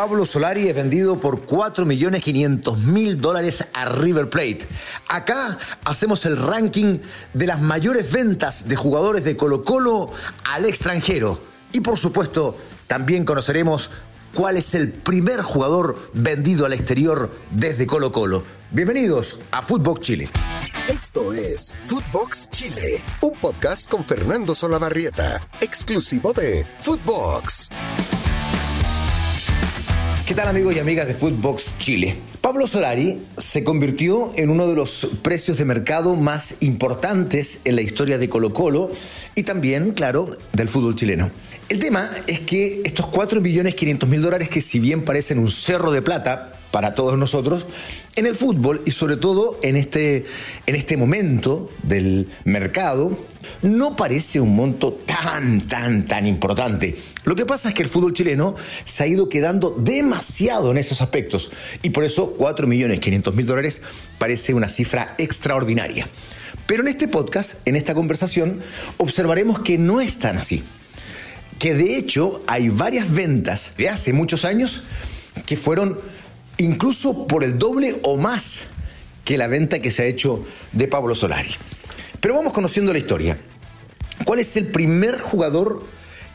Pablo Solari es vendido por 4.500.000 dólares a River Plate. Acá hacemos el ranking de las mayores ventas de jugadores de Colo Colo al extranjero. Y por supuesto, también conoceremos cuál es el primer jugador vendido al exterior desde Colo Colo. Bienvenidos a Footbox Chile. Esto es Footbox Chile, un podcast con Fernando Solabarrieta, exclusivo de Footbox. ¿Qué tal amigos y amigas de Footbox Chile? Pablo Solari se convirtió en uno de los precios de mercado más importantes en la historia de Colo Colo y también, claro, del fútbol chileno. El tema es que estos 4 millones 500 mil dólares que si bien parecen un cerro de plata, para todos nosotros en el fútbol y sobre todo en este, en este momento del mercado, no parece un monto tan, tan, tan importante. Lo que pasa es que el fútbol chileno se ha ido quedando demasiado en esos aspectos y por eso 4 millones 500 mil dólares parece una cifra extraordinaria. Pero en este podcast, en esta conversación, observaremos que no es tan así. Que de hecho hay varias ventas de hace muchos años que fueron incluso por el doble o más que la venta que se ha hecho de Pablo Solari. Pero vamos conociendo la historia. ¿Cuál es el primer jugador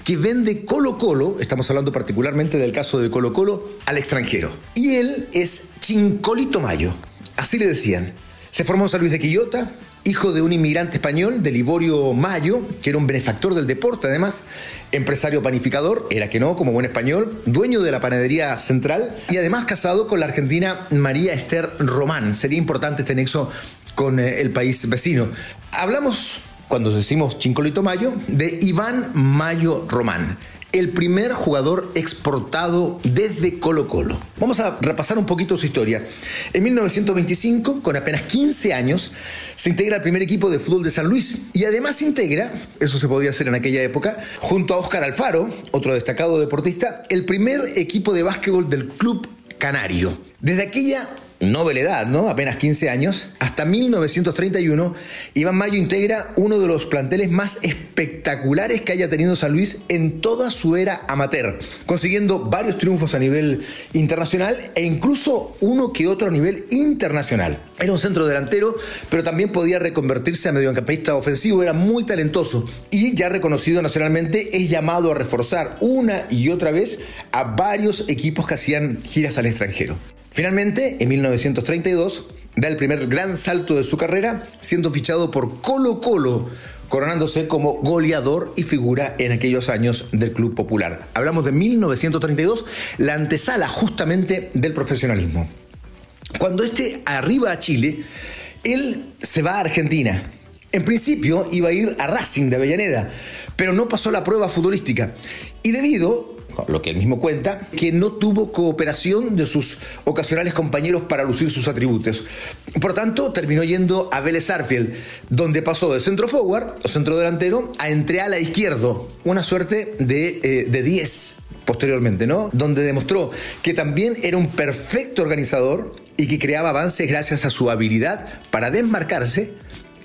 que vende Colo Colo, estamos hablando particularmente del caso de Colo Colo, al extranjero? Y él es Chincolito Mayo, así le decían. Se formó en San Luis de Quillota, hijo de un inmigrante español, de Liborio Mayo, que era un benefactor del deporte, además, empresario panificador, era que no, como buen español, dueño de la panadería central y además casado con la argentina María Esther Román. Sería importante este nexo con eh, el país vecino. Hablamos, cuando decimos Chincolito Mayo, de Iván Mayo Román el primer jugador exportado desde Colo Colo. Vamos a repasar un poquito su historia. En 1925, con apenas 15 años, se integra al primer equipo de fútbol de San Luis y además integra, eso se podía hacer en aquella época, junto a Óscar Alfaro, otro destacado deportista, el primer equipo de básquetbol del Club Canario. Desde aquella noble edad, ¿no? Apenas 15 años, hasta 1931, Iván Mayo integra uno de los planteles más espectaculares que haya tenido San Luis en toda su era amateur, consiguiendo varios triunfos a nivel internacional e incluso uno que otro a nivel internacional. Era un centro delantero, pero también podía reconvertirse a mediocampista ofensivo, era muy talentoso y ya reconocido nacionalmente es llamado a reforzar una y otra vez a varios equipos que hacían giras al extranjero. Finalmente, en 1932, da el primer gran salto de su carrera, siendo fichado por Colo Colo, coronándose como goleador y figura en aquellos años del Club Popular. Hablamos de 1932, la antesala justamente del profesionalismo. Cuando este arriba a Chile, él se va a Argentina. En principio iba a ir a Racing de Avellaneda, pero no pasó la prueba futbolística. Y debido lo que él mismo cuenta, que no tuvo cooperación de sus ocasionales compañeros para lucir sus atributos. Por tanto, terminó yendo a Vélez Arfield, donde pasó de centro forward o centro delantero a entre a la izquierdo, una suerte de 10 eh, posteriormente, ¿no? Donde demostró que también era un perfecto organizador y que creaba avances gracias a su habilidad para desmarcarse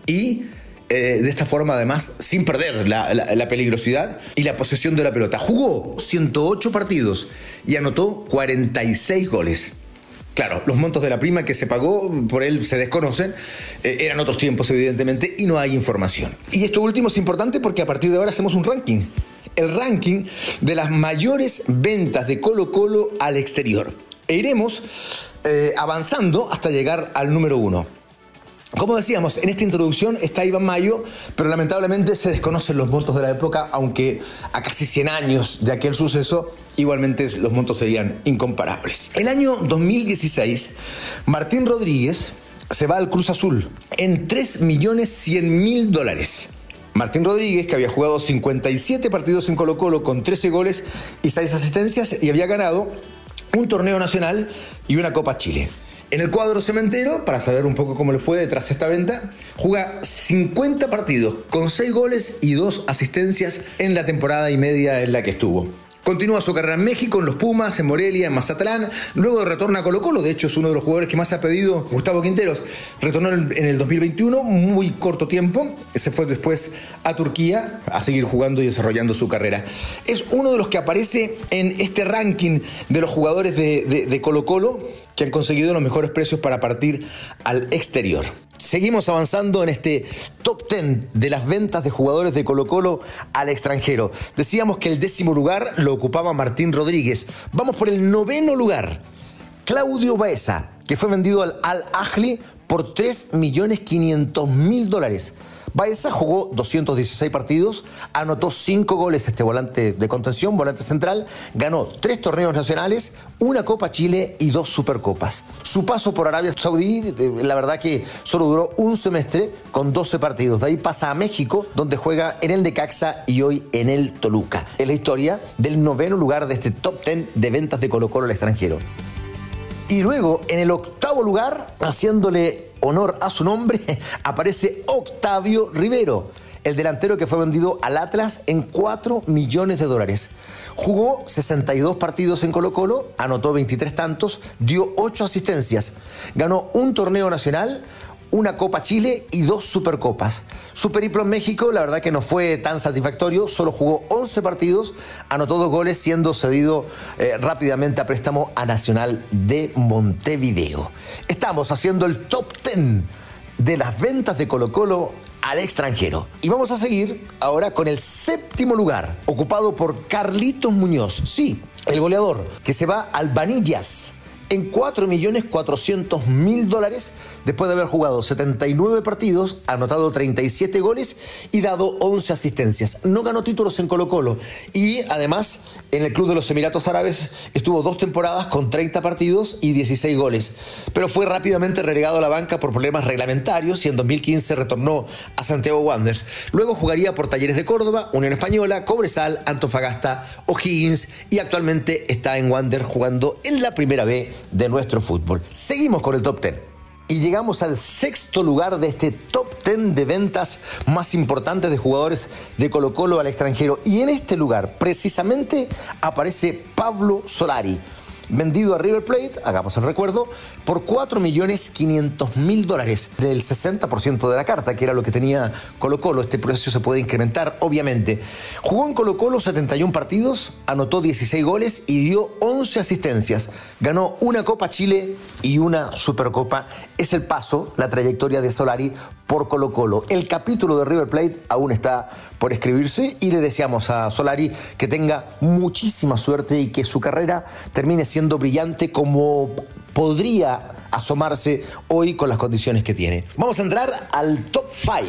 y eh, de esta forma, además, sin perder la, peligrosidad y la posesión de la pelota. Jugó 108 partidos y anotó 46 goles. Claro, los montos de la prima que se pagó por él se desconocen, eh, eran otros tiempos evidentemente y no hay información. Y esto último es importante porque a partir de ahora hacemos un ranking, el ranking de las mayores ventas de Colo Colo al exterior. E iremos eh, avanzando hasta llegar al número uno. Como decíamos, en esta introducción está Iván Mayo, pero lamentablemente se desconocen los montos de la época, aunque a casi 100 años de aquel suceso, igualmente los montos serían incomparables. El año 2016, Martín Rodríguez se va al Cruz Azul en 3 millones 100 mil dólares. Martín Rodríguez, que había jugado 57 partidos en Colo Colo con 13 goles y 6 asistencias y había ganado un torneo nacional y una Copa Chile. En el cuadro cementero, para saber un poco cómo le fue detrás de esta venta, juega 50 partidos con 6 goles y 2 asistencias en la temporada y media en la que estuvo. Continúa su carrera en México, en los Pumas, en Morelia, en Mazatlán. Luego retorna a Colo Colo. De hecho, es uno de los jugadores que más ha pedido Gustavo Quinteros. Retornó en el 2021, muy corto tiempo. Se fue después a Turquía a seguir jugando y desarrollando su carrera. Es uno de los que aparece en este ranking de los jugadores de, de Colo Colo que han conseguido los mejores precios para partir al exterior. Seguimos avanzando en este top 10 de las ventas de jugadores de Colo Colo al extranjero. Decíamos que el décimo lugar lo ocupaba Martín Rodríguez. Vamos por el noveno lugar. Claudio Baeza, que fue vendido al Al-Ahli por 3.500.000 dólares. Baeza jugó 216 partidos, anotó 5 goles este volante de contención, volante central, ganó 3 torneos nacionales, una Copa Chile y dos Supercopas. Su paso por Arabia Saudí, la verdad que solo duró un semestre con 12 partidos. De ahí pasa a México, donde juega en el Necaxa y hoy en el Toluca. Es la historia del noveno lugar de este top 10 de ventas de Colo Colo al extranjero. Y luego, en el octavo lugar, haciéndole honor a su nombre, aparece Octavio Rivero, el delantero que fue vendido al Atlas en 4 millones de dólares. Jugó 62 partidos en Colo Colo, anotó 23 tantos, dio 8 asistencias, ganó un torneo nacional, una Copa Chile y dos Supercopas. Su periplo en México, la verdad que no fue tan satisfactorio, solo jugó 11 partidos, anotó dos goles, siendo cedido eh, rápidamente a préstamo a Nacional de Montevideo. Estamos haciendo el top 10 de las ventas de Colo Colo al extranjero. Y vamos a seguir ahora con el séptimo lugar, ocupado por Carlitos Muñoz. Sí, el goleador, que se va al Vanillas en 4.400.000 dólares después de haber jugado 79 partidos, anotado 37 goles y dado 11 asistencias. No ganó títulos en Colo Colo y además en el Club de los Emiratos Árabes estuvo dos temporadas con 30 partidos y 16 goles, pero fue rápidamente relegado a la banca por problemas reglamentarios y en 2015 retornó a Santiago Wanderers. Luego jugaría por Talleres de Córdoba, Unión Española, Cobresal, Antofagasta, O'Higgins y actualmente está en Wanderers jugando en la primera B de nuestro fútbol. Seguimos con el top 10 y llegamos al sexto lugar de este top 10 de ventas más importantes de jugadores de Colo Colo al extranjero. Y en este lugar, precisamente, aparece Pablo Solari vendido a River Plate, hagamos el recuerdo, por 4 millones 500 mil dólares del 60% de la carta, que era lo que tenía Colo Colo. Este precio se puede incrementar, obviamente. Jugó en Colo Colo 71 partidos, anotó 16 goles y dio 11 asistencias. Ganó una Copa Chile y una Supercopa. Es el paso, la trayectoria de Solari por Colo Colo. El capítulo de River Plate aún está por escribirse y le deseamos a Solari que tenga muchísima suerte y que su carrera termine siendo brillante como podría asomarse hoy con las condiciones que tiene. Vamos a entrar al top 5.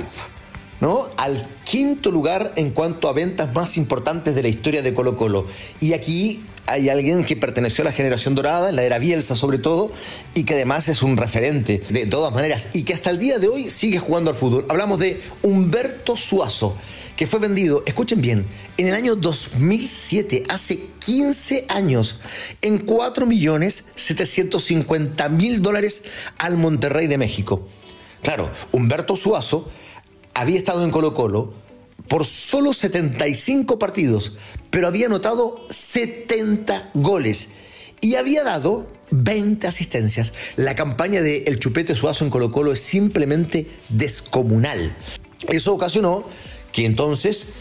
¿no? Al quinto lugar en cuanto a ventas más importantes de la historia de Colo Colo. Y aquí hay alguien que perteneció a la generación dorada, en la era Bielsa sobre todo, y que además es un referente de todas maneras, y que hasta el día de hoy sigue jugando al fútbol. Hablamos de Humberto Suazo, que fue vendido, escuchen bien, en el año 2007, hace 15 años, en 4.750.000 dólares al Monterrey de México. Claro, Humberto Suazo había estado en Colo Colo, por solo 75 partidos, pero había anotado 70 goles y había dado 20 asistencias. La campaña de El Chupete Suazo en Colo Colo es simplemente descomunal. Eso ocasionó que entonces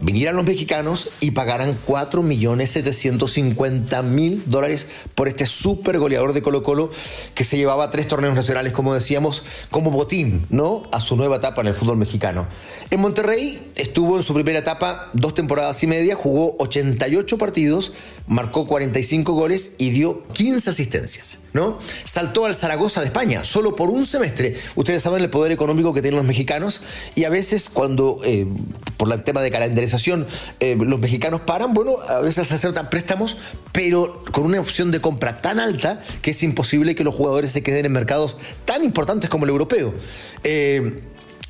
vinieran los mexicanos y pagaran 4.750.000 dólares por este super goleador de Colo Colo que se llevaba tres torneos nacionales, como decíamos, como botín, ¿no? A su nueva etapa en el fútbol mexicano. En Monterrey estuvo en su primera etapa dos temporadas y media, jugó 88 partidos, marcó 45 goles y dio 15 asistencias. ¿No? Saltó al Zaragoza de España, solo por un semestre. Ustedes saben el poder económico que tienen los mexicanos y a veces cuando, eh, por el tema de calendarización, eh, los mexicanos paran, bueno, a veces aceptan préstamos, pero con una opción de compra tan alta que es imposible que los jugadores se queden en mercados tan importantes como el europeo. Eh,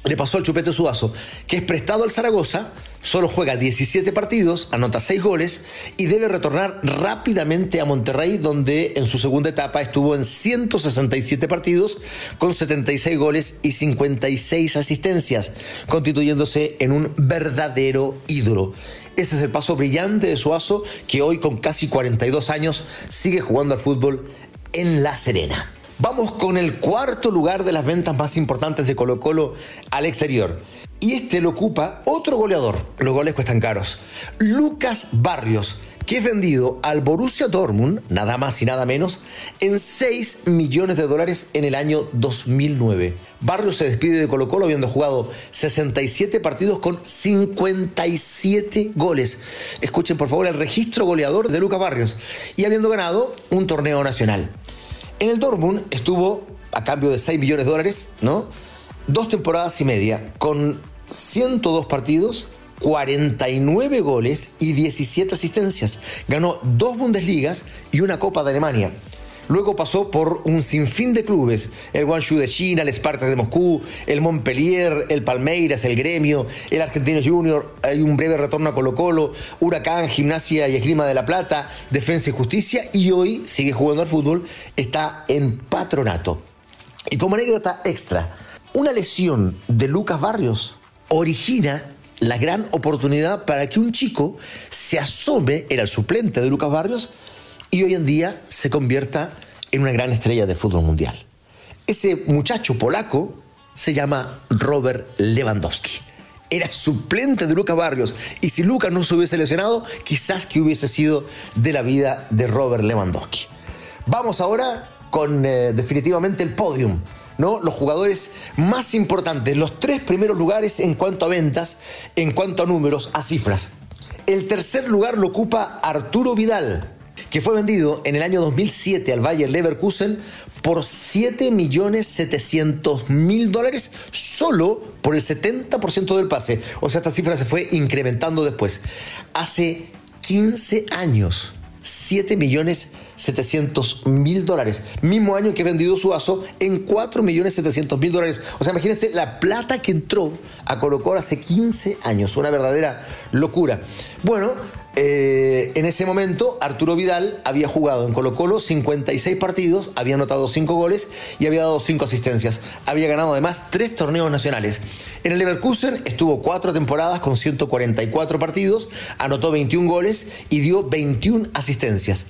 le pasó al Chupete Suazo, que es prestado al Zaragoza, Solo juega 17 partidos, anota 6 goles y debe retornar rápidamente a Monterrey, donde en su segunda etapa estuvo en 167 partidos con 76 goles y 56 asistencias, constituyéndose en un verdadero ídolo. Ese es el paso brillante de Suazo, que hoy con casi 42 años sigue jugando al fútbol en La Serena. Vamos con el cuarto lugar de las ventas más importantes de Colo Colo al exterior. Y este lo ocupa otro goleador. Los goles cuestan caros. Lucas Barrios que es vendido al Borussia Dortmund, nada más y nada menos, en 6 millones de dólares en el año 2009. Barrios se despide de Colo Colo habiendo jugado 67 partidos con 57 goles. Escuchen por favor el registro goleador de Lucas Barrios y habiendo ganado un torneo nacional. En el Dortmund estuvo a cambio de 6 millones de dólares, ¿no? Dos temporadas y media con 102 partidos 49 goles y 17 asistencias. Ganó dos Bundesligas y una Copa de Alemania. Luego pasó por un sinfín de clubes, el Guangzhou de China, el Spartak de Moscú, el Montpellier, el Palmeiras, el Gremio, el Argentino Junior, hay un breve retorno a Colo Colo, Huracán, Gimnasia y Esgrima de la Plata, Defensa y Justicia y hoy sigue jugando al fútbol, está en patronato. Y como anécdota extra, una lesión de Lucas Barrios origina la gran oportunidad para que un chico se asome, era el suplente de Lucas Barrios, y hoy en día se convierta en una gran estrella de fútbol mundial. Ese muchacho polaco se llama Robert Lewandowski. Era suplente de Lucas Barrios y si Lucas no se hubiese lesionado, quizás que hubiese sido de la vida de Robert Lewandowski. Vamos ahora con eh, definitivamente el podium los jugadores más importantes, los tres primeros lugares en cuanto a ventas, en cuanto a números, a cifras. El tercer lugar lo ocupa Arturo Vidal, que fue vendido en el año 2007 al Bayer Leverkusen por 7.700.000 dólares solo por el 70% del pase. O sea, esta cifra se fue incrementando después. Hace 15 años, 7 millones 700 mil dólares. Mismo año que he vendido su vaso en 4 millones 700 mil dólares. O sea, imagínense la plata que entró a Colo hace 15 años. Una verdadera locura. Bueno, eh, en ese momento Arturo Vidal había jugado en Colo Colo 56 partidos, había anotado 5 goles y había dado 5 asistencias. Había ganado además 3 torneos nacionales. En el Leverkusen estuvo 4 temporadas con 144 partidos, anotó 21 goles y dio 21 asistencias.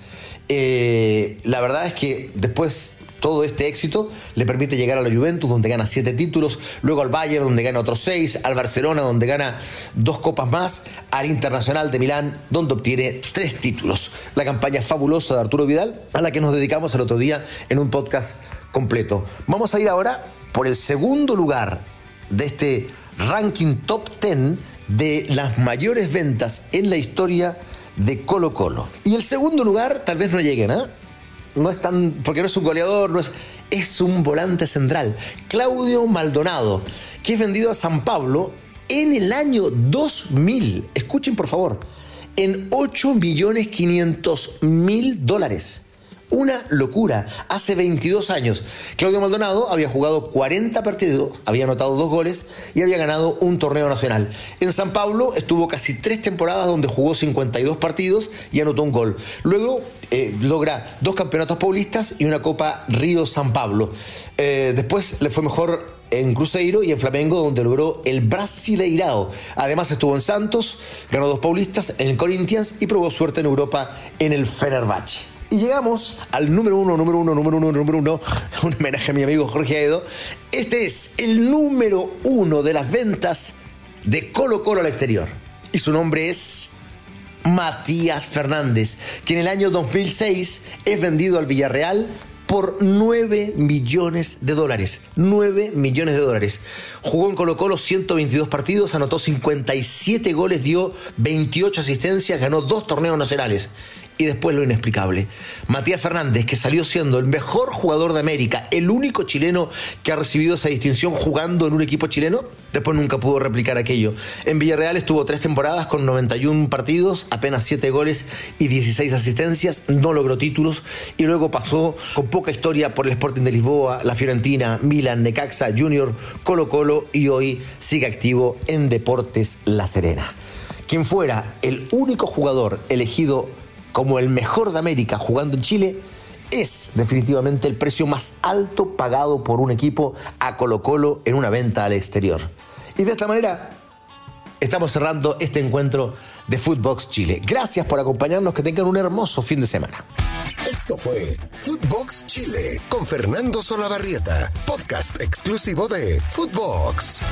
Eh, la verdad es que después todo este éxito le permite llegar a la Juventus, donde gana siete títulos, luego al Bayern, donde gana otros seis, al Barcelona, donde gana dos copas más, al Internacional de Milán, donde obtiene tres títulos. La campaña fabulosa de Arturo Vidal, a la que nos dedicamos el otro día en un podcast completo. Vamos a ir ahora por el segundo lugar de este ranking top 10 de las mayores ventas en la historia de Colo Colo. Y el segundo lugar tal vez no lleguen, ¿ah? No es tan. porque no es un goleador, no es. Es un volante central. Claudio Maldonado, que es vendido a San Pablo en el año 2000. Escuchen por favor. En 8 millones 500 mil dólares una locura. Hace 22 años, Claudio Maldonado había jugado 40 partidos, había anotado dos goles y había ganado un torneo nacional. En San Pablo estuvo casi tres temporadas donde jugó 52 partidos y anotó un gol. Luego eh, logra dos campeonatos paulistas y una Copa Río San Pablo. Eh, después le fue mejor en Cruzeiro y en Flamengo, donde logró el Brasileirao. Además estuvo en Santos, ganó dos paulistas, en el Corinthians y probó suerte en Europa en el Fenerbahce. Y llegamos al número uno, número uno, número uno, número uno, un homenaje a mi amigo Jorge Aedo. Este es el número uno de las ventas de Colo Colo al exterior. Y su nombre es Matías Fernández, que en el año 2006 es vendido al Villarreal por 9 millones de dólares. 9 millones de dólares. Jugó en Colo Colo 122 partidos, anotó 57 goles, dio 28 asistencias, ganó dos torneos nacionales y después lo inexplicable. Matías Fernández, que salió siendo el mejor jugador de América, el único chileno que ha recibido esa distinción jugando en un equipo chileno, después nunca pudo replicar aquello. En Villarreal estuvo tres temporadas con 91 partidos, apenas 7 goles y 16 asistencias, no logró títulos y luego pasó con poca historia por el Sporting de Lisboa, la Fiorentina, Milan, Necaxa, Junior, Colo Colo y hoy sigue activo en Deportes La Serena. Quien fuera el único jugador elegido como el mejor de América jugando en Chile, es definitivamente el precio más alto pagado por un equipo a Colo Colo en una venta al exterior. Y de esta manera estamos cerrando este encuentro de Footbox Chile. Gracias por acompañarnos, que tengan un hermoso fin de semana. Esto fue Footbox Chile con Fernando Solabarrieta, podcast exclusivo de Footbox.